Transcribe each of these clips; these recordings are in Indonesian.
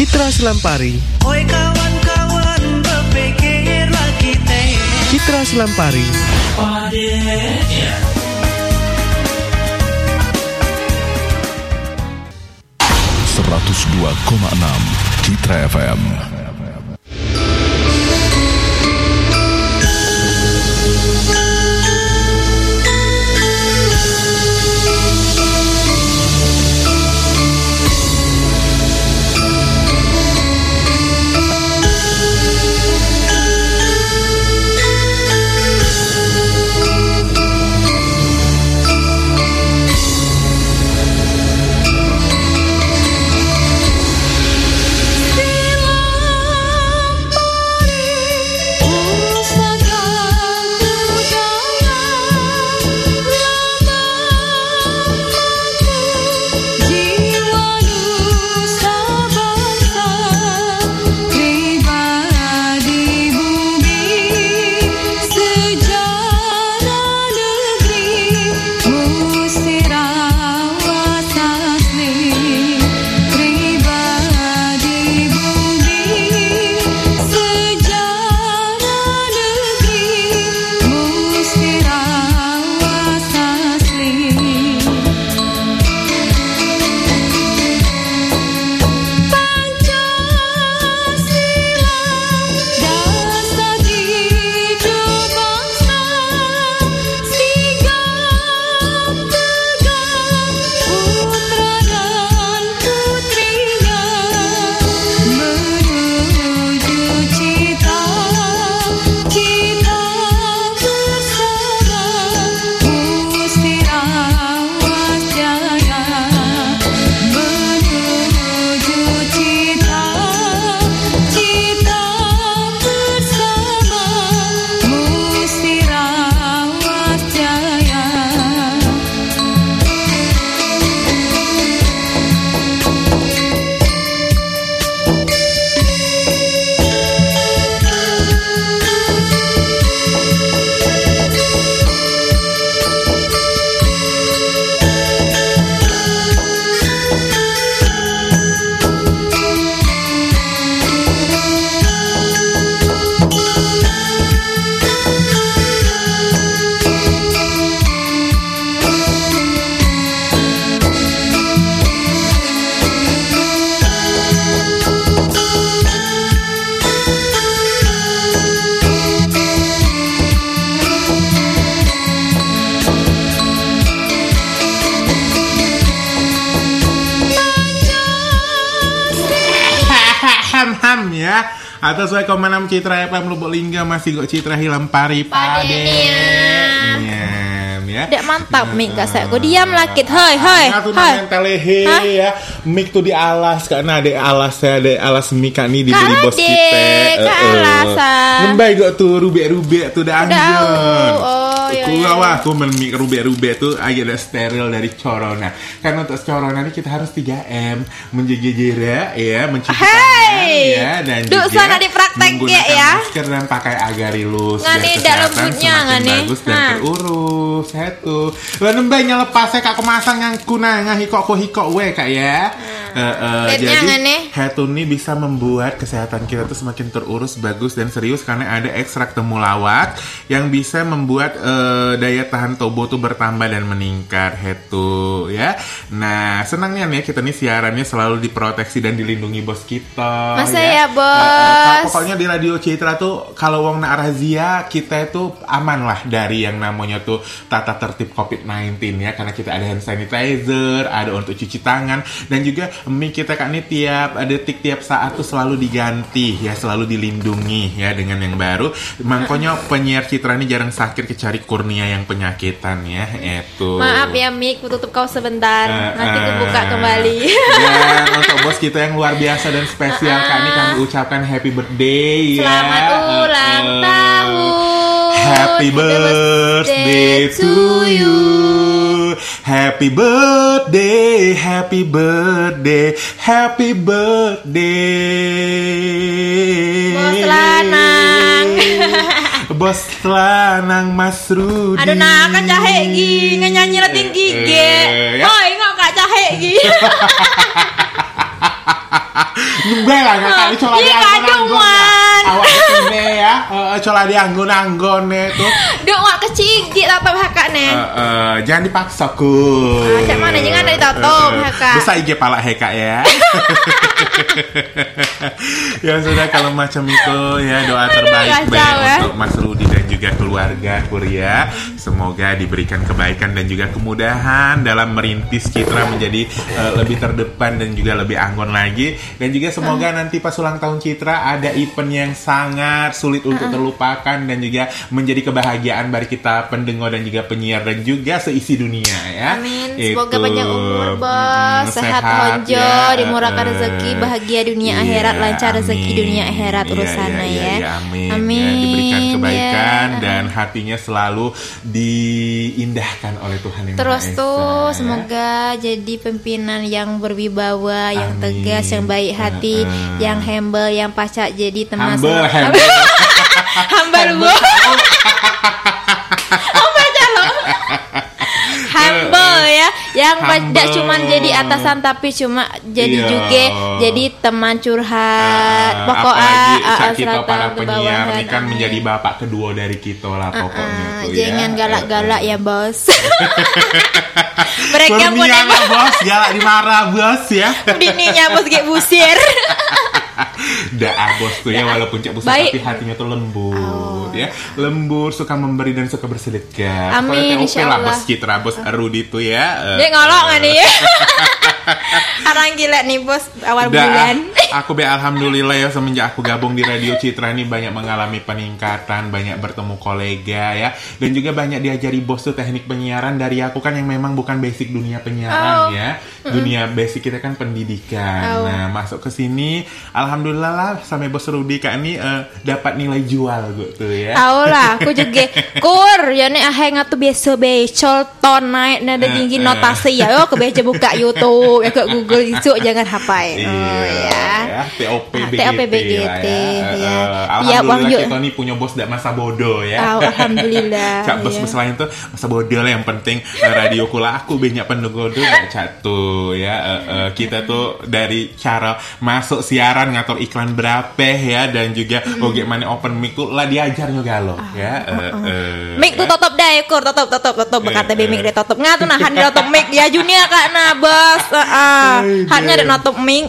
Citra Selampari. Oi kawan-kawan berpikirlah kita Citra Selampari. Padanya 102,6 Citra FM. Ham ham ya atas saya komenam Citra FM Lubuk Lingga masih kok Citra hilang pari pade ya Dek mantap mik gak saya. Gue diam lakit. Hei, hei, Nah, tuh hei. nentel lehe Hah? ya Mik tuh di alas karena ada alas ya ada alas mik kan nih dibeli bos kita Eh, ke eh. alasan. Nembay kok tuh rubek-rubek tuh udah Udah, anjir oh, iya, Aku iya. wah aku mik rubek-rubek tuh agak steril dari corona Karena untuk corona ini kita harus 3M Menjaga jarak ya mencuci Hey! tangan ya Dan Duk, juga sana dipraktek menggunakan ya. masker dan pakai agarilus Ngani, lembutnya, semakin ngani. bagus dan Hah. terurus itu lah nembay lepas saya kak kemasang yang kunang hikok ko hikok we kak ya Eh, Lihatnya, jadi ngani. Hetu ini bisa membuat kesehatan kita tuh semakin terurus bagus dan serius karena ada ekstrak temulawak yang bisa membuat eh, daya tahan tubuh tuh bertambah dan meningkat Hetu ya nah senangnya nih kita nih siarannya selalu diproteksi dan dilindungi bos kita Masa ya, Bos? Eh, eh, pokoknya di radio Citra tuh kalau wong nak razia kita itu aman lah dari yang namanya tuh tata tertib COVID-19 ya karena kita ada hand sanitizer, ada untuk cuci tangan dan juga mie kita kan ini tiap detik tiap saat tuh selalu diganti ya selalu dilindungi ya dengan yang baru. Makanya penyiar Citra ini jarang sakit kecari kurnia yang penyakitan ya itu. Maaf ya Mik, tutup kau sebentar. Eh, Nanti eh. buka kembali. Dan untuk bos kita yang luar biasa dan spesial kami kami ucapkan happy birthday ya. Selamat ulang Eh, tahun. Happy birthday to you. Happy birthday, happy birthday, happy birthday. Bos lanang. Bos lanang Mas Rudi. Aduh nah kan jahe gi nyanyi lah tinggi Eh, ge. ya. Hoi ngok kak jahe gi. Enggak lah kakak ini cola Iya, cola di anggon-anggon itu. Duk wak kecigit tatap hakak ne. Eh, eh, jangan dipaksa ku. Ah, cak mana, jangan Eh, eh, Heka. Besar IG pala heka ya. ya sudah kalau macam itu ya doa terbaik baik ya. untuk Mas Rudi dan juga keluarga Kuria. Semoga diberikan kebaikan dan juga kemudahan dalam merintis Citra menjadi eh, lebih terdepan dan juga lebih anggun lagi. Dan juga semoga nanti pas ulang tahun Citra ada event yang sangat sulit untuk terlupakan dan juga menjadi kebahagiaan bagi kita pendengar dan juga penyiar dan juga seisi dunia ya. Amin. Semoga Itu. panjang umur, Mm, bos. Sehat, honjo, ya. dimurahkan Eh, rezeki, bahagia dunia iya, akhirat, lancar rezeki dunia akhirat Iya, urusannya iya, ya. iya, amin. Amin, Ya, diberikan kebaikan ya. dan hatinya selalu diindahkan oleh Tuhan yang Terus Maha Esa, tuh ya. semoga jadi pimpinan yang berwibawa, yang Amin. tegas, yang baik hati, Eh, eh. yang humble, yang pacak jadi teman humble, sama- humble. humble bu. Oh baca loh. Humble ya, yang tidak cuma jadi atasan tapi cuma jadi Iya. juga jadi teman curhat. Eh, Pokoknya ah, ah, saat kita para penyiar ini kan amin. menjadi bapak kedua dari kita lah pokoknya Ah, tuh ya. jangan galak-galak ya bos. Mereka emang bos, galak dimarah bos ya. dininya bos kayak busir. Dah ah, bos tuh ya walaupun cak busuk Baik. tapi hatinya tuh lembut ya. Lembut, suka memberi dan suka bersedekah. Amin, insya lah Allah. bos Citra, bos Rudi tuh ya. Eh, Dia ngolok nggak nih? Orang gila nih bos awal bulan. aku be alhamdulillah ya semenjak aku gabung di Radio Citra ini banyak mengalami peningkatan, banyak bertemu kolega ya, dan juga banyak diajari bos tuh teknik penyiaran dari aku kan yang memang bukan basic dunia penyiaran Oh. ya, dunia basic kita kan pendidikan. Oh. Nah masuk ke sini, alhamdulillah lah sampai bos Rudi kak ini eh, dapat nilai jual gue tuh ya. Tahu lah, aku juga kur ya nih ah ngatu biasa becol ton naik nada tinggi Eh, eh. notasi ya yo kebeja buka YouTube ya ke Google itu jangan hapai oh ya TOP Ah, BGT, TOP BGT, lah ya. ya. Eh, Iya, Alhamdulillah Yu. kita nih punya bos dak masa bodoh ya. Tahu, alhamdulillah, Cak bos iya. bos lain tuh masa bodoh lah yang penting eh, radio kula aku banyak pendengar tuh gak catu ya. Eh, eh, kita tuh dari cara masuk siaran ngatur iklan berapa ya dan juga bagaimana open mic tuh lah diajarnya galo ya. Eh, eh, Ah, Mic tuh tutup deh, kur tutup tutup tutup berkata Eh, be mic eh. deh tutup nggak tuh nahan di tutup mic ya junior kak nah bos, ah Ay, hatnya ada deh. nutup mic.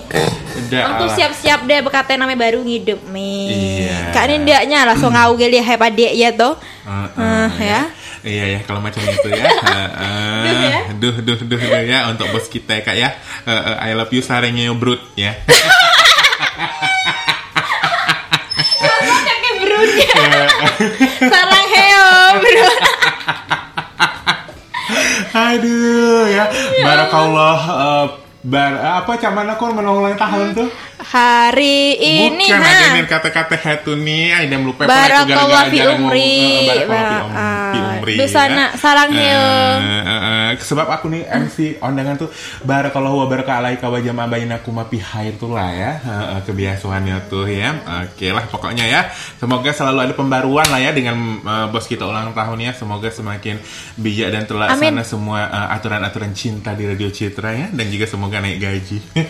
Alah. siap-siap deh berkata namanya baru ngidup mic. Iya. Kak ini dia langsung ngau geli hai padek ya tuh. Eh, eh, Ah, ya. Iya ya kalau macam itu ya. Eh, eh, Duh, ya. duh duh duh ya untuk bos kita kak ya. Eh, eh, I love you sarengnya brut ya. Sarang heo bro. Aduh ya. Barakallah. eh, bar apa cak mana kau menolong tahun tuh? Hari ini Bukan ha. ada nih kata-kata hatu nih. Ada melupa Barakallah fi umri. Barakallah fi Ah, umri. di sana, sarang heo. Eh, eh, eh, sebab aku nih MC ondangan tuh barakallahu wa barakalaika wa jama'a bainakum ma fi khair tuh lah ya. Eh, eh, kebiasaannya tuh ya. Oke lah pokoknya ya. Semoga selalu ada pembaruan lah ya dengan eh, bos kita ulang tahun ya. Semoga semakin bijak dan terlaksana semua eh, aturan-aturan cinta di Radio Citra ya dan juga semoga naik gaji.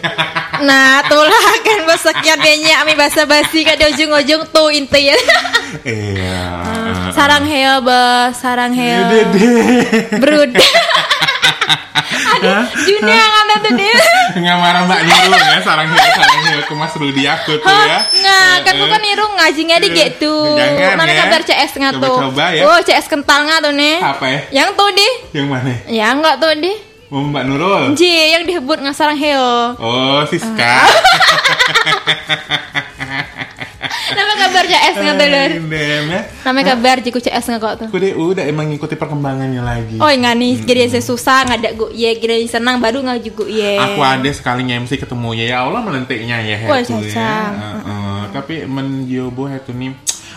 Nah, tulah kan sekian banyak ami bahasa basi kan di ujung-ujung tuh inti ya. Iya. Sarang heo bos, sarang heo. Brud. Aduh, dunia yang ada tuh dia. Nggak marah Mbak Nurul ya sarang hiu sarang hiu ke Mas Rudi aku tuh ya. Nggak, kan Eh, bukan niru ngajinya di gitu. Jangan Mana ya. kabar CS nggak tuh? coba ya. Oh, CS kental nggak tuh nih? Apa ya? Yang tuh di? Yang mana? Ya nggak tuh di? Oh, Mbak Nurul. J yang dihebut nggak sarang heo. Oh, Siska. Nama kabar CS nggak tuh lur? Dem ya. Nama kabar jiku CS nggak kok tuh? Aku deh udah emang ngikuti perkembangannya lagi. Oh nggak nih, kira saya susah nggak ada gue ya kira senang baru nggak juga ya. Aku ada sekali MC ketemu ya, ya Allah melentiknya ya Wah, ya. Heeh. Tapi menjobo itu nih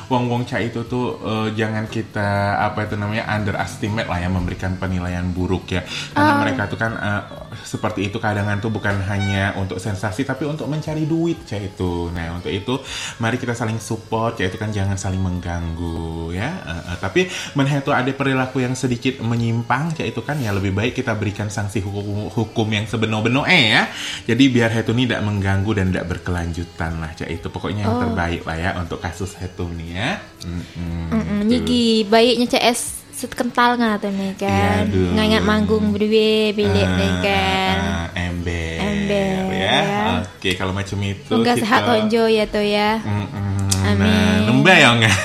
wong-wong cak itu tuh eh, jangan kita apa itu namanya underestimate lah ya memberikan penilaian buruk ya. Karena mereka tuh kan eh, seperti itu kadangan tuh bukan hanya untuk sensasi tapi untuk mencari duit cak itu. Nah untuk itu mari kita saling support cak itu kan jangan saling mengganggu ya. Eh, eh, tapi menhetu ada perilaku yang sedikit menyimpang cak itu kan ya lebih baik kita berikan sanksi hukum hukum yang sebenar-benar eh ya. Jadi biar hetu ini tidak mengganggu dan tidak berkelanjutan lah cak itu. Pokoknya yang terbaik lah ya untuk kasus hetu nih ya Mm-mm, Mm-mm, gitu. Baiknya CS set kental nggak tuh nih kan Iya, aduh. Ngangat manggung berdua bilik Ah, nih kan ah, ember, Ember, ya. ya. Oke, kalau macam itu Semoga kita- sehat tonjo ya tuh ya Mm-mm, Amin. Nah, lembah ya enggak?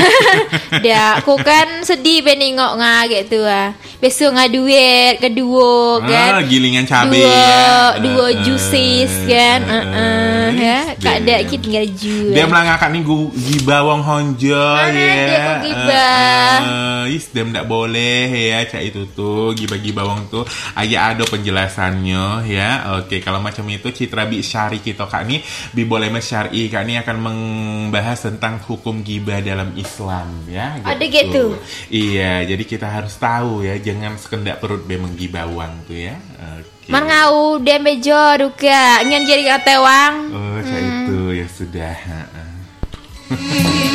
Dia aku kan sedih ben nengok ngah gitu ah. Besok ngah duit kedua kan. Ah, gilingan cabe Dua ya. dua Eh, juices eh, kan. eh, Uh, uh, eh. ya. Kak ada kita tinggal jual. Dia melanggakan nih gu- gibah wong honjo Mana ya. dia kok gibah? Eh, eh, is dem tak boleh ya cak itu tuh gibah-gibah wong tuh agak ada penjelasannya ya. Oke, kalau macam itu Citra Bi Syari kita kak nih Bi boleh syari kak nih akan membahas tentang hukum gibah dalam Islam ya. Ada gitu? Iya, jadi kita harus tahu ya, jangan sekendak perut be menggibah wang tuh ya. Oke. Man ngau dia bejo duka ngan jadi kata wang. Oh, cak itu ya sudah.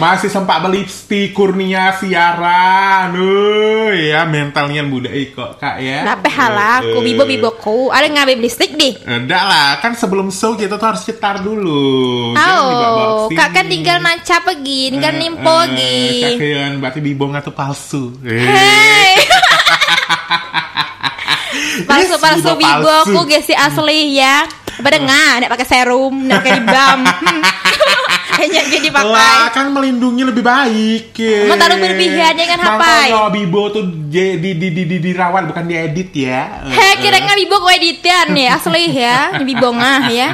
Masih sempat beli lipstick Kurnia siaran. Uh, ya mentalnya budak kok kak ya. Dape halah aku bibo biboku. Ada ngabe beli stick deh. Enggak lah, kan sebelum show kita tuh harus cetar dulu. Oh, kak kan tinggal naca pergi, tinggal Eh, nimpo eh, lagi. Cakean, berarti bibong atau palsu. Eh. Hei. palsu palsu bibo bibo aku gesi asli ya. Pada nggak, nggak pakai serum, nggak pakai dibam. Hanya jadi pakai. Lah kan melindungi lebih baik. ya. Mau taruh berlebihan, jangan hapai. Makanya Bibo tuh di, di, di, di, di- dirawat bukan diedit ya. Heh, kira nggak bibo kau editan ya asli ya, bibo ngah ya.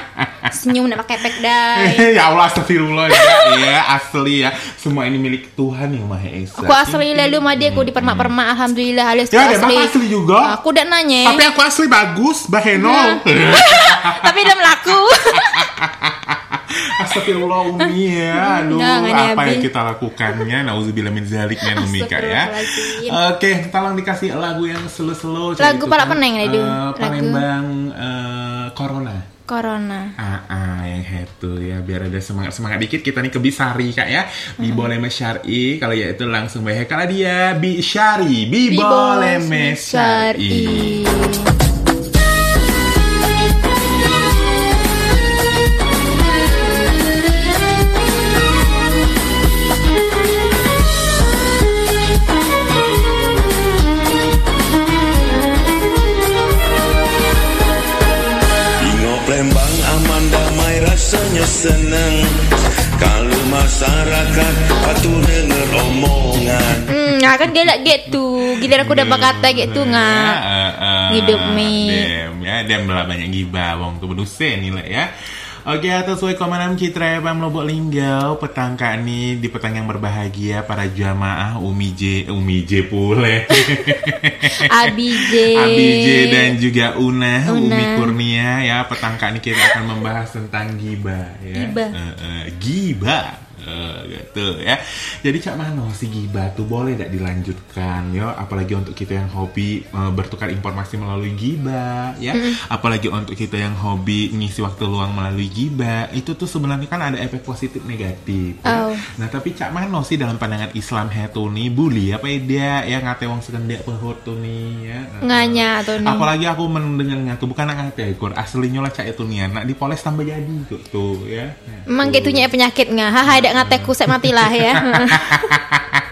Senyum nggak pakai pack dye. ya Allah astagfirullah ya, ya asli ya semua ini milik Tuhan yang Maha Esa Aku asli lalu mah dia aku di permak-permak alhamdulillah halus ya tuh memang asli juga Aku udah nanya. tapi aku asli bagus baheno Tapi udah melaku. Astagfirullah Umi ya Aduh ya, apa yang kita lakukannya? Nauzubillah min zaliknya Umi Kak ya. Oke tolong dikasih lagu yang slow-slow Lagu Itu Palak kan, Peneng, eh, Lagu. Palembang eh, Corona. Corona. Ah, ah, yang itu ya biar ada semangat semangat dikit. Kita nih ke Bisari kak ya. Bi boleh mesyari kalau ya itu langsung bayar kalau dia bi syari bi boleh mesyari senang Kalau masyarakat patuh dengar omongan Hmm, nah kan dia nak gitu. Giliran aku udah berkata gitu nggak. Ah, ah, Hidup, Mi. Dem ya dem belah banyak gibah wong tuh berdosa nih lah ya Oke, atas sesuai komandan Citra FM Lombok Linggau Petang kak nih di petang yang berbahagia Para jamaah Umi J Umi J pule ABJ. ABJ dan juga Una, Una. Umi Kurnia ya petang kali kita akan membahas tentang giba ya. Gibah. Eh, eh, giba. Gitu ya. Jadi Cak Mano si giba tuh boleh tidak dilanjutkan ya apalagi untuk kita yang hobi eh, bertukar informasi melalui giba ya. Apalagi untuk kita yang hobi ngisi waktu luang melalui giba itu tuh sebenarnya kan ada efek positif negatif. ya. Oh. Nah tapi Cak Mano sih dalam pandangan Islam hetu nih bully apa ya dia ya ngate wong sekendak pehut tuh nih ya. Nganya tuh nih. Apalagi aku mendengar ngaku bukan anak ngate kur aslinya lah cak itu nih nak dipoles tambah jadi tuh, tuh ya. Emang gitu nya penyakit nggak? Haha, ada ngateku saya matilah ya.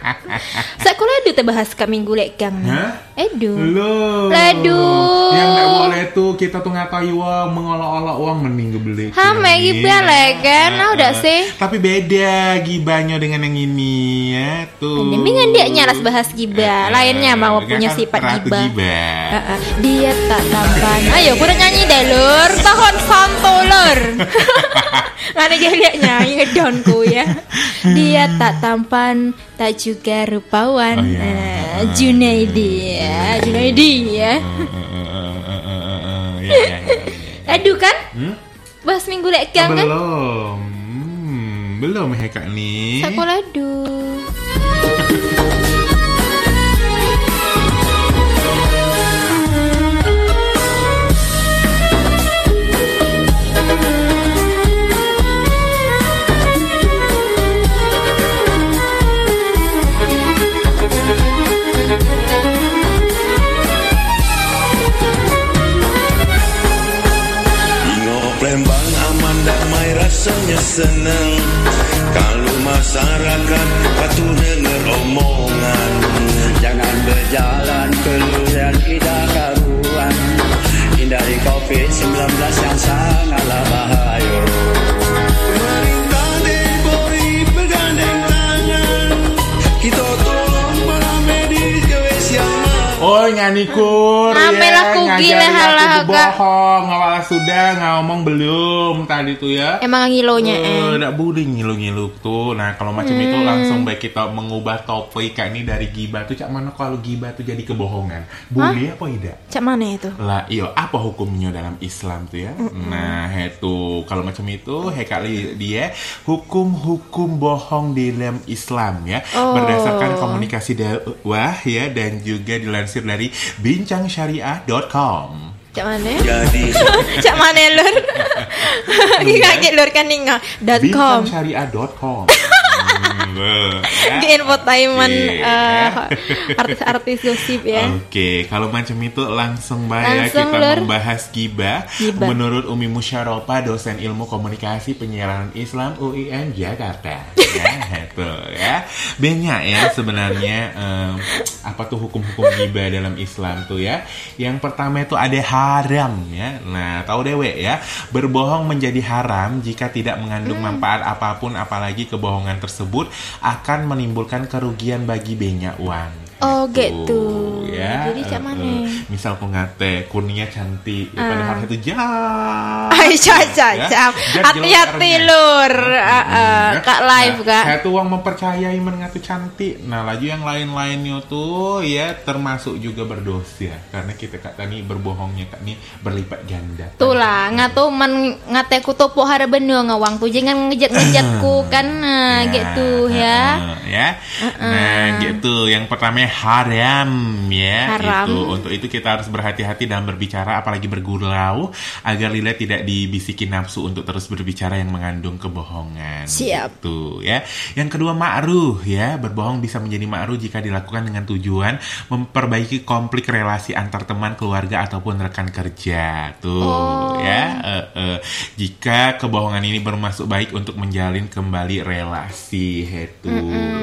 kuliah itu bahas ke minggu lek kang. Hah? Edu. Loh. Aduh. Yang nggak boleh tuh kita tuh ngatai uang mengolok-olok uang mending gebeli. Hame gibah lah kan, ah, udah sih. Tapi beda gibahnya dengan yang ini ya tuh. Dengan dia nyaras bahas gibah, Eh, lainnya mau punya sifat. Heeh. Dia tak tampan. Ayo, udah nyanyi deh lur. Tahun santo lur. Ada lihat nyanyi ngedonku ya. Dia tak tampan, tak juga rupawan. Oh, iya. Eh, Junaidi ya, Junaidi ya. Eh, eh, eh, eh, eh, eh, eh, ya, ya, ya, ya. Aduh kan? Hmm? Bahas minggu lek kan? Belum. Hmm. belum Heka nih. Sekolah du. Senang Kalau masyarakat patuh dengar omongan. Jangan berjalan keluar tidak karuan. Hindari COVID-19 yang sangatlah Oh nyanyi kur Ame lah aku bohong ngawal sudah ngomong belum tadi tuh ya Emang ngilonya eh. Eh, Nggak boleh ngilu-ngilu tuh Nah kalau macam itu Hmm. langsung baik kita mengubah topik Kak ini dari gibah tuh Cak mana kalau gibah tuh jadi kebohongan Boleh apa tidak? Cak mana itu? Lah iyo apa hukumnya dalam Islam tuh ya? Nah itu kalau macam itu he kali dia hukum-hukum bohong di dalam Islam ya Oh. berdasarkan komunikasi dakwah ya dan juga dilansir dari bincangsyariah.com. Cak mana? Jadi Cak mana lur? Iki kaget lur kan ninga. Dot com. Bincangsyariah.com. Ya. Ke infotainment ya. artis-artis gosip ya. Oke, kalau macam itu langsung bayar Langsung, kita Lur. membahas gibah. Gibah. Menurut Umi Musyaropa, dosen ilmu komunikasi penyiaran Islam UIN Jakarta. ya, itu ya. Banyak ya sebenarnya em, apa tuh hukum-hukum gibah dalam Islam tuh ya. Yang pertama itu ada haram ya. Nah, tahu dewe ya, berbohong menjadi haram jika tidak mengandung Hmm. manfaat apa pun apalagi kebohongan tersebut akan menimbulkan kerugian bagi banyak uang. Oh, gitu. ya. Jadi cak Eh, mana? misal aku ngate kurnia cantik, ya, Ah. padahal itu jahat. Ay, caca, Ya, Hati-hati lur. Ah, ah, Ya. Kak live Nah, kak. Saya tuh uang mempercayai mengatu cantik. Nah, laju yang lain-lainnya tuh ya termasuk juga berdosa karena kita kak tani berbohongnya kak nih berlipat ganda. Tuh lah, ngatu man ngateku topo hara bener ngawang tuh jangan ngejat-ngejatku kan nah, gitu ya. ya. Nah, gitu. Yang pertama haram ya. Haram. Itu. Untuk itu kita harus berhati-hati dalam berbicara apalagi bergurau agar lila tidak dibisikin nafsu untuk terus berbicara yang mengandung kebohongan. Siap. Gitu ya. Yang kedua ma'ruh ya. Berbohong bisa menjadi ma'ruh jika dilakukan dengan tujuan memperbaiki konflik relasi antar teman, keluarga ataupun rekan kerja. Tuh Oh. ya. Eh, eh. Jika kebohongan ini bermaksud baik untuk menjalin kembali relasi itu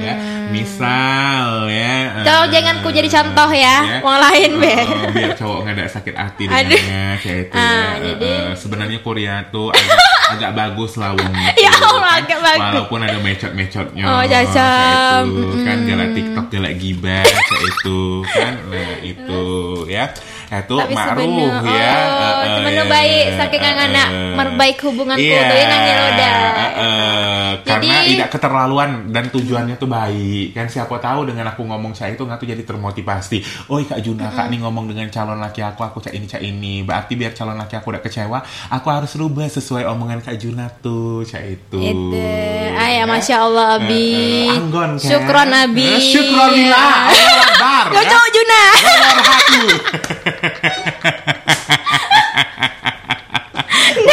ya. Misal ya. eh, Tuh, jangan ku jadi contoh ya, wong lain, Be. oh, biar cowok nggak ada sakit hati dengannya kayak itu Ah, ya. jadi- Eh, eh, sebenarnya Korea tuh agak, agak bagus lah wongnya Ya tuh, Allah, kan. agak bagus. walaupun ada mecot-mecotnya Oh, kayak cacam. itu kan galak TikTok galak gibah kayak itu kan nah itu ya itu Tapi ma'ruf sebenarnya, ya oh, Eh, eh, sebenarnya ya. baik saking Eh, anak eh. merbaik hubunganku Iya, tuh ya nganyi loda. eh, eh, karena Jadi- tidak keterlaluan dan tujuannya tuh baik kan siapa tahu dengan aku ngomong saya itu nggak tuh jadi termotivasi oh kak Juna kak nih ngomong dengan calon laki aku aku cak ini cak ini berarti biar calon laki aku udah kecewa aku harus rubah sesuai omongan kak Juna tuh cak itu Itu, ah ya masya Allah Abi. Eh, eh, anggon kan Syukron Abi. Syukron lillah Allah Akbar Yo ya. Juna.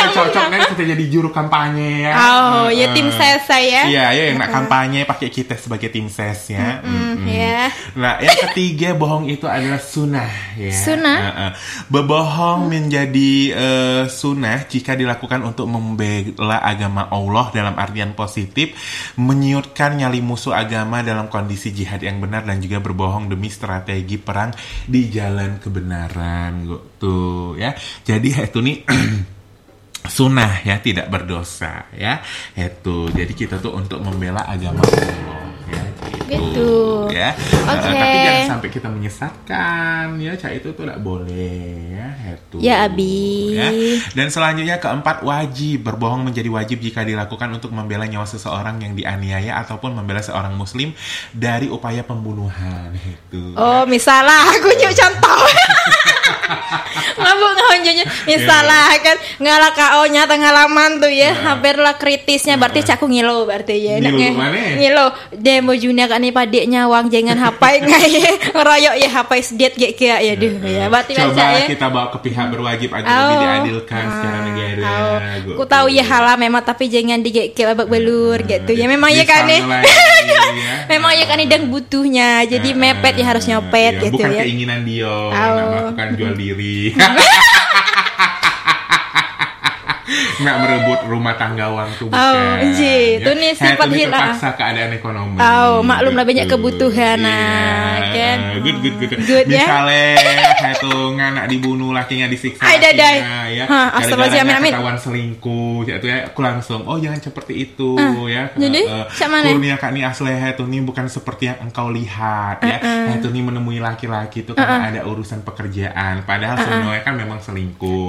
Akbar. Wah, cocok kan kita jadi juru kampanye ya. Oh, ya Eh, tim ses saya. Iya, ya yang nak kampanye pakai kita sebagai tim ses ya. Hmm, Mm-mm. ya. Nah, yang ketiga bohong itu adalah sunnah ya. Sunnah? Eh, eh. Berbohong menjadi eh, sunnah jika dilakukan untuk membela agama Allah dalam artian positif, menyiutkan nyali musuh agama dalam kondisi jihad yang benar dan juga berbohong demi strategi perang di jalan kebenaran. Tuh ya. Jadi itu nih sunnah ya tidak berdosa ya itu jadi kita tuh untuk membela agama Allah ya gitu, Gitu. ya. Eh, tapi jangan sampai kita menyesatkan ya cak itu tuh tidak boleh ya itu Ya, Abi. ya. dan selanjutnya keempat wajib berbohong menjadi wajib jika dilakukan untuk membela nyawa seseorang yang dianiaya ataupun membela seorang muslim dari upaya pembunuhan itu Oh, misalnya aku nyuk contoh. ngabuk Onjonya misalnya kan ngalah KO nya tengah laman tuh ya, hampir lah kritisnya berarti caku ngilo berarti ya. Ngilo Nge- mana? Ngilo demo junia kan nih padek nyawang jangan hapai ngai ngeroyok ya hapai sedet kayak kayak ya duh ya. Berarti Coba baca ya. kita bawa ke pihak berwajib lebih Oh. diadilkan secara negara. Oh. Ku tahu ya halal memang tapi jangan digek babak belur gitu ya. Memang ya kan nih. Ya. Memang ya kan dan butuhnya. Jadi mepet ya harus nyopet Iya, gitu bukan ya. keinginan dia Oh. melakukan jual diri nggak merebut rumah tangga tuh bukan Oh, ji. Tuh nih sifat tuh nih hilang. terpaksa keadaan ekonomi Oh, maklum lah banyak kebutuhan, nah, Iya, kan. good good good, Good, ya. misalnya saya tuh nganak dibunuh lakinya disiksa Ay, dadai. lakinya, ya astagfirullahaladzim, amin. ketahuan selingkuh ya tuh ya aku langsung oh jangan seperti itu ya jadi, Eh, cak mana? kurnia kak nih asleh tuh nih bukan seperti yang engkau lihat ya Uh-uh. itu nih menemui laki-laki itu karena ada urusan pekerjaan padahal sebenarnya kan memang selingkuh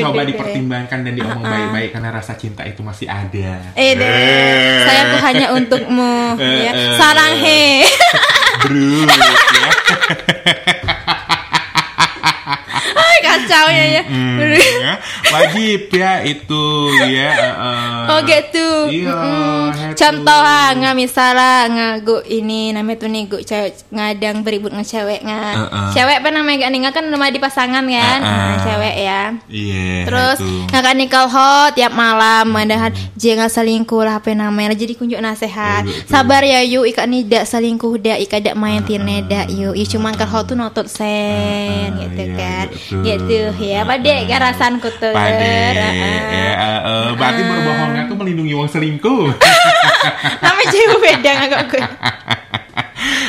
coba dipertimbangkan dan diomong baik-baik karena rasa cinta itu masih ada Eh deh, sayangku hanya untukmu Eh, ya. eh. Sarang he. Bro, ya. Kacau ya ya. Hmm, ya. Wajib ya itu ya. eh. Oh gitu. Iya. Contoh ah, nggak misalnya ngagu ini namanya tuh nih gu cewek ngadang beribut nge cewek nggak. Cewek apa namanya gak nih kan rumah di pasangan kan. Nah, cewek ya. Iya. Terus nggak kan nikah hot tiap malam madahan jangan selingkuh lah apa namanya jadi kunjuk nasehat betul. sabar ya yuk ikat nih dak selingkuh dak ikat dak main tirne dak yuk cuman kan hot tuh notot sen gitu iya, kan betul. Gitu ya tuh Pade, Ah, ah. ya, eh, eh, berarti berbohongnya tuh melindungi uang selingkuh. namanya jauh beda nggak gue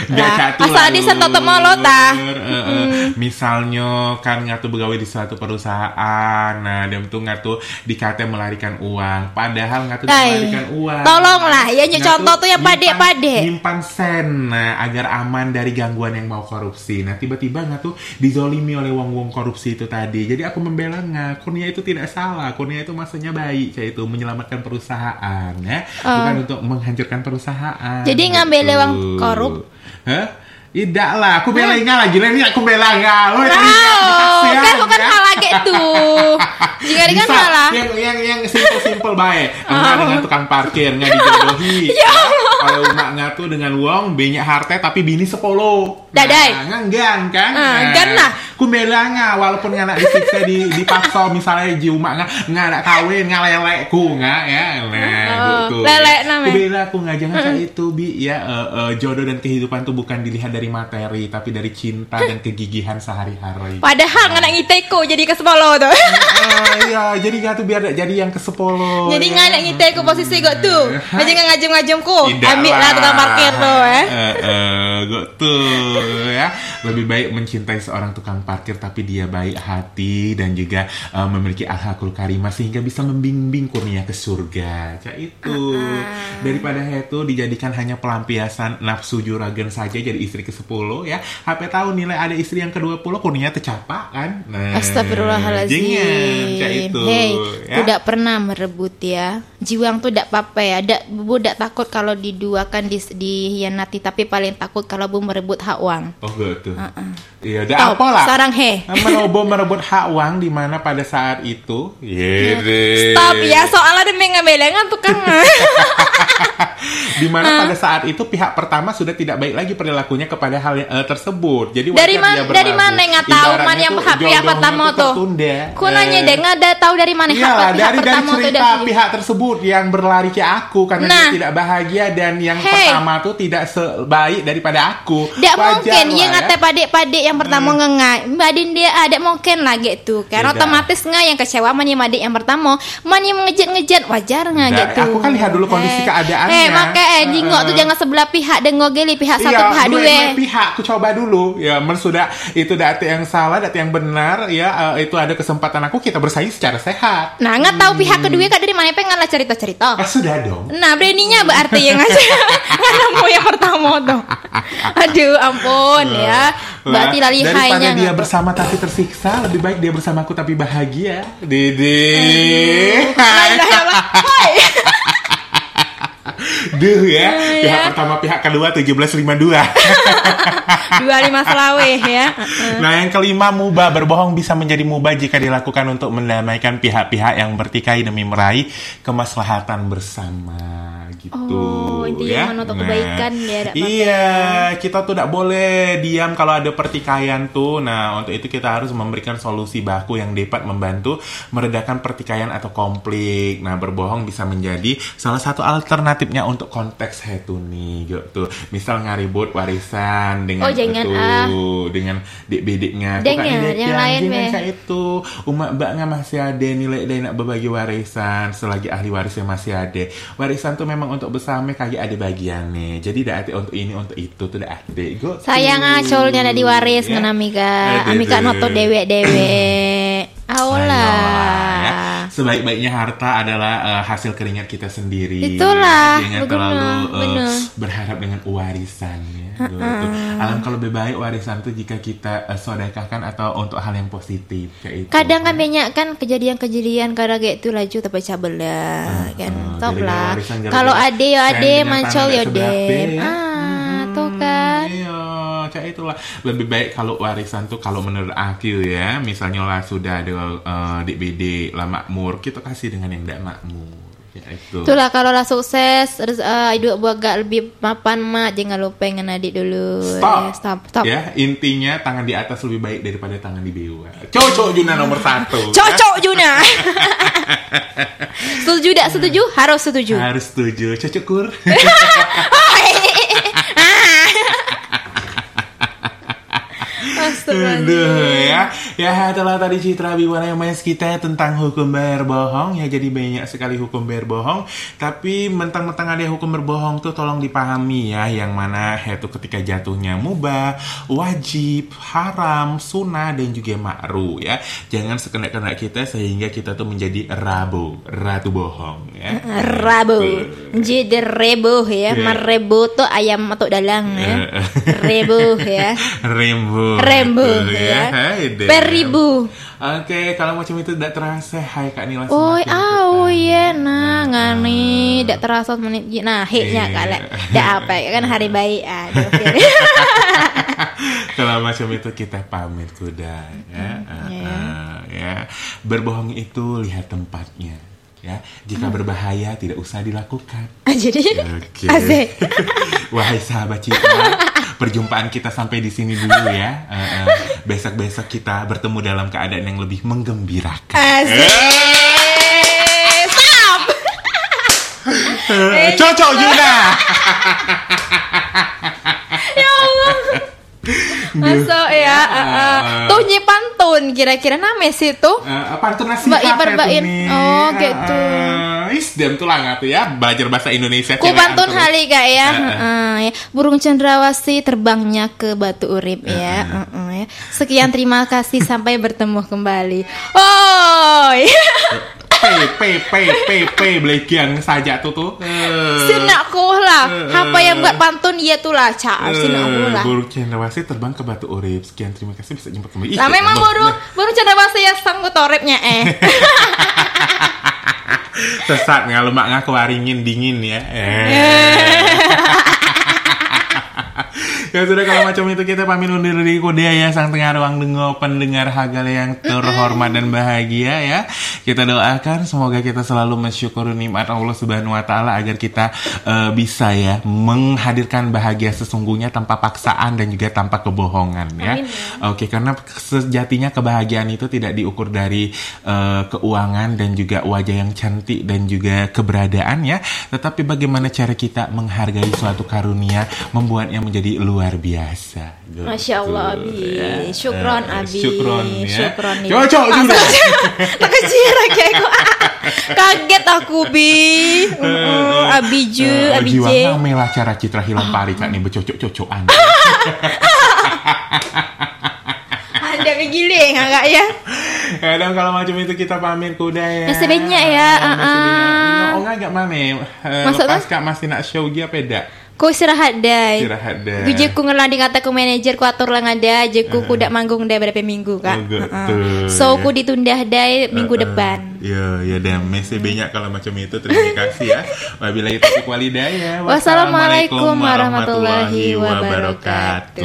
Gak catu asal di sentot mau lo, tah. Eh, eh, Misalnya kan ngatu begawe di suatu perusahaan, nah dem tuh ngatu dikata melarikan uang, padahal ngatu Ay, melarikan uang. tolonglah, ya, Ngatu contoh tuh yang nyimpan- pade-pade. Nyimpan sen, nah agar aman dari gangguan yang mau korupsi. Nah tiba-tiba ngatu dizolimi oleh wong-wong korupsi itu tadi. Jadi aku membela nggak, Kurnia itu tidak salah, Kurnia itu maksudnya baik, kayak itu menyelamatkan perusahaan, ya, bukan untuk menghancurkan perusahaan. Jadi ngambil gitu. uang korup? Hah? Tidak lah, aku bela nggak lagi, ini aku bela. Lo yang Wow, dikasihan, kan bukan ya. hal lagi tuh. Jika kan Bisa, malah. yang yang yang simple simple baik enggak Oh. dengan tukang parkir nggak dijodohi Ya kalau emak nggak tuh dengan uang banyak harta tapi bini sepolo Dadai. nah, nganggan kan Ah, gan lah. Kumbela nggak walaupun nggak nak disiksa di dipaksa misalnya ji umak nggak nak kawin nggak lelek ku nggak ya nah Oh, gitu lelek namanya. kumbela aku nggak jangan kayak itu bi ya eh, eh, jodoh dan kehidupan tuh bukan dilihat dari materi tapi dari cinta dan kegigihan sehari-hari Padahal nggak nak ngiteko jadi ke sepuluh tuh. Ah, iya, jadi nggak tuh biar jadi yang ke sepuluh. Jadi ya. nak ngiteko posisi gue tuh. Hai. Aja nggak ngajum-ngajum ku. Ambil lah tukang parkir tuh ya. Eh, eh, gak tuh ya. Lebih baik mencintai seorang tukang parkir tapi dia baik hati dan juga eh, memiliki akhlakul karimah sehingga bisa membimbing kurnia ke surga. Cak itu. Daripada itu dijadikan hanya pelampiasan nafsu juragan saja jadi istri ke-10 ya. HP tahu nilai ada istri yang ke-20 kurnia tercapak kan. Nah, Astagfirullahaladzim. Jangan cak itu. Hei, ya. tidak pernah merebut ya. Jiwang tuh tidak apa-apa ya. Dak, bu tidak takut kalau diduakan di dihianati, tapi paling takut kalau bu merebut hak uang. Oh gitu. Iya, ada Tahu, apa lah? Sarang he. Menobo merebut hak uang di mana pada saat itu? Iya deh. Stop ya, soalnya demi ngambelengan tukang. di mana pada saat itu pihak pertama sudah tidak baik lagi perilakunya kepada hal yang, eh, tersebut. Jadi Dari wajar man- dia dari mana nggak tahu mana yang pihak- pihak pertama tuh? Ku nanya Eh, deh, nggak ada tahu dari mana Iya, hak pihak dari dari pertama tuh cerita dari pihak tersebut yang berlari ke aku karena Nah. dia tidak bahagia dan yang Hey. pertama tuh tidak sebaik daripada aku. Tidak mungkin dia ya. ngata padik-padik yang pertama ngengai. Badin dia ada mungkin lah gitu kan. Tidak. Otomatis nggak yang kecewa mani madik yang pertama, mani mengejut-ngejut wajar nggak gitu. aku kan lihat dulu kondisi Eh, keadaannya. Eh, makanya eh, jingok tuh jangan sebelah pihak dan ngogeli pihak satu Iya, pihak dua, pihak aku coba dulu ya men sudah itu data yang salah data yang benar ya eh, itu ada kesempatan aku kita bersaing secara sehat Nah, nggak tahu pihak kedua kak dari mana pengen lah cerita-cerita. ah sudah dong Nah, beraninya berarti yang aja nggak nemu yang pertama tuh. Aduh, ampun ya. Berarti dia tuh. Bersama tapi tersiksa lebih baik dia bersamaku tapi bahagia Dede. Hai. Duh ya Iya. Pihak pertama pihak kedua 1752 dua lima selawe ya. Nah yang kelima mubah berbohong bisa menjadi mubah jika dilakukan untuk mendamaikan pihak-pihak yang bertikai demi meraih kemaslahatan bersama gitu. Oh, intinya menuntut kebaikan ya, Iya, kita tuh tidak boleh diam kalau ada pertikaian tuh. Nah untuk itu kita harus memberikan solusi baku yang dapat membantu meredakan pertikaian atau konflik. Nah berbohong bisa menjadi salah satu alternatifnya untuk konteks itu nih gitu. Misal ngaribut warisan dengan Oh, jangan, itu, ah. dengan dik-bidiknya. Nidek yang ya? lain, itu. Umat mbaknya masih ada nilai dia nak berbagi warisan selagi ahli warisnya masih ada. Warisan tuh memang untuk bersama kayak ada bagiannya. Jadi tidak ada untuk ini untuk itu tuh tidak ada. Go sayang tuh. acolnya ada diwaris Ya. dengan Amika Aduh, Amika noto dewek dewek Ayolah, ya. Aolah Sebaik-baiknya harta adalah eh, hasil keringat kita sendiri. Itulah, Jangan benar, terlalu benar. berharap dengan warisan ya. Gitu. Alangkah lebih baik warisan tuh jika kita eh, sedekahkan atau untuk hal yang positif kayak itu. kadang kan banyak kan kejadian-kejadian kadang kayak itu laju tapi belah kan ah, top gara-gara lah warisan, gara-gara kalau ade ya ade mancol tanah ya ya. ah tuh kan Iya, kayak itulah. Lebih baik kalau warisan tuh kalau menurut aku ya, misalnya lah sudah ada eh, DBD lah makmur, kita kasih dengan yang tidak makmur. Ya itu. Itulah kalau lah sukses rez- eh, hidup buat agak lebih mapan mak jangan lupa dengan adik dulu Stop. Eh, stop stop Ya, intinya tangan di atas lebih baik daripada tangan di bawah. Cocok Juna nomor satu. cocok Juna setuju tidak setuju harus setuju Ya. Harus setuju. Cocok kur. Aduh ya Ya itulah tadi Citra Biwana yang main kita tentang hukum berbohong. Ya jadi banyak sekali hukum berbohong. Tapi mentang-mentang ada hukum berbohong tuh tolong dipahami ya. Yang mana itu ketika jatuhnya mubah, wajib, haram, sunnah dan juga makruh ya. Jangan sekendak-kendak kita sehingga kita tuh menjadi rabu, ratu bohong ya. Rabu. Jadi rebo ya. Iya. Merebo tuh ayam atau dalang ya. Rebo ya. Rembo Rembo Betul ya Peribu Oke, kalau macam itu tidak terasa Hai Kak Nila Oh, oh kita. iya, nah ngani, tidak terasa menit, nah heknya Iya. kala, tidak apa ya kan hari baik, aduh. Kalau macam itu kita pamit kuda ya. Uh, uh, ya. Berbohong itu lihat tempatnya ya. Jika berbahaya tidak usah dilakukan. Jadi, Oke. asik. Wahai sahabat Citra, perjumpaan kita sampai di sini dulu ya. Uh, uh, Besok-besok kita bertemu dalam keadaan yang lebih menggembirakan. Asik. Stop. Eh, Cocok juga. Masuk ya, uh, uh. tuh nyi pantun kira-kira nama sih tuh. Uh, pantun nasihat Mbak tuh nih. Oh, gitu. Uh, is dem tuh lah ngatu ya belajar bahasa Indonesia. Ku pantun kali kak ya. Eh, eh. Heeh, ya. Burung cendrawasih terbangnya ke batu urip ya. Heeh, ya. Sekian terima kasih sampai bertemu kembali. Oh, P P P P P belegian saja tuh tuh. Eh, sinakku lah. Eh, Apa eh. yang buat pantun dia tuh lah, cak. Sinakku lah. Burung cendrawasih terbang ke batu urip. Sekian terima kasih bisa jumpa kembali. Lah memang burung burung cendrawasih yang sanggup toripnya eh. Sesat nggak lemak ngaku waringin dingin ya. Eh. Ya sudah kalau macam itu kita pamit undur diri. Kuda ya sang tengah ruang dengo pendengar hagal yang terhormat dan bahagia ya. Kita doakan semoga kita selalu mensyukuri nikmat Allah Subhanahu Wa Taala agar kita eh, bisa ya menghadirkan bahagia sesungguhnya tanpa paksaan dan juga tanpa kebohongan ya. Oke karena sejatinya kebahagiaan itu tidak diukur dari eh, keuangan dan juga wajah yang cantik dan juga keberadaan ya. Tetapi bagaimana cara kita menghargai suatu karunia membuatnya menjadi luar biasa Gitu. Masya Allah, Abi. Ya. Syukron, Eh, Abi. syukron ya Syukron, Abi. cocok kecil kayak kok. Kaget aku bi. Oh, abi ju, Eh, abi jiwa J. ngamelah cara citra hilang pari kak nih bercocok-cocokan Anda begiling agak ya. Kadang kalau macam itu kita pamit kuda ya. Masih banyak ya, Masih ah, banyak. ah. Oh enggak enggak mana? Eh, Maksudnya? Lepas kak masih nak show dia peda. Ku istirahat dai. Istirahat dah. Ku je ku ngelandi kata ku manajer ku atur lah ngada je ku ku dak manggung dai berapa minggu kak. Oh. Heeh. So ku ditunda dai minggu depan. Ya, ya dan mesej banyak kalau macam itu. Terima kasih ya. Wabillahi taufiq walhidayah. Wassalamualaikum warahmatullahi wabarakatuh.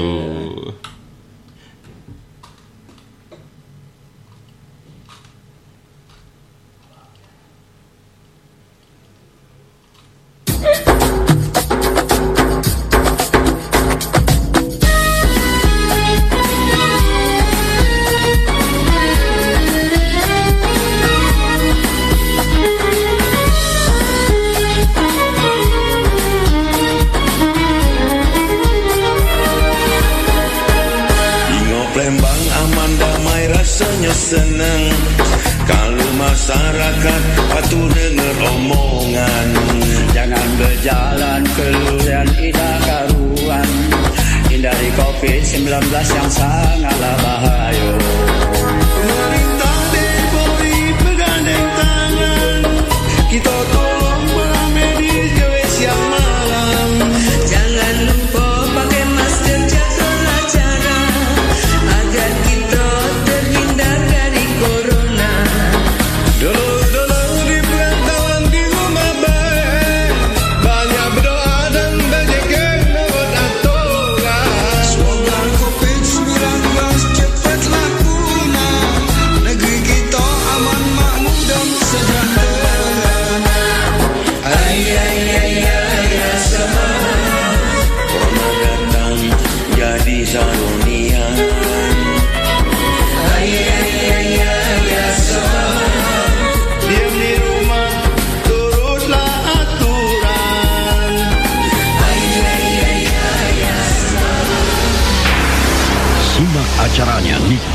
Senang Kalau masyarakat patuh dengar omongan Jangan berjalan keluar tidak karuan. Hindari COVID-19 yang sangatlah bahaya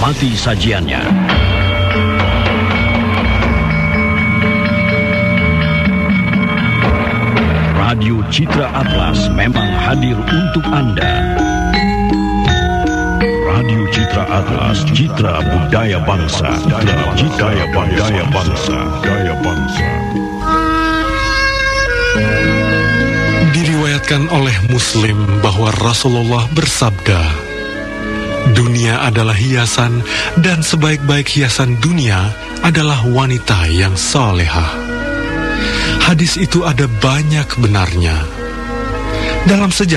acaranya, nikmati sajiannya. Radio Citra Atlas memang hadir untuk Anda. Radio Citra Atlas, citra budaya bangsa, citra budaya budaya bangsa, budaya bangsa. Diriwayatkan oleh Muslim bahwa Rasulullah bersabda, "Dunia adalah hiasan, dan sebaik-baik hiasan dunia adalah wanita yang salehah." Hadis itu ada banyak benarnya. Dalam sejarah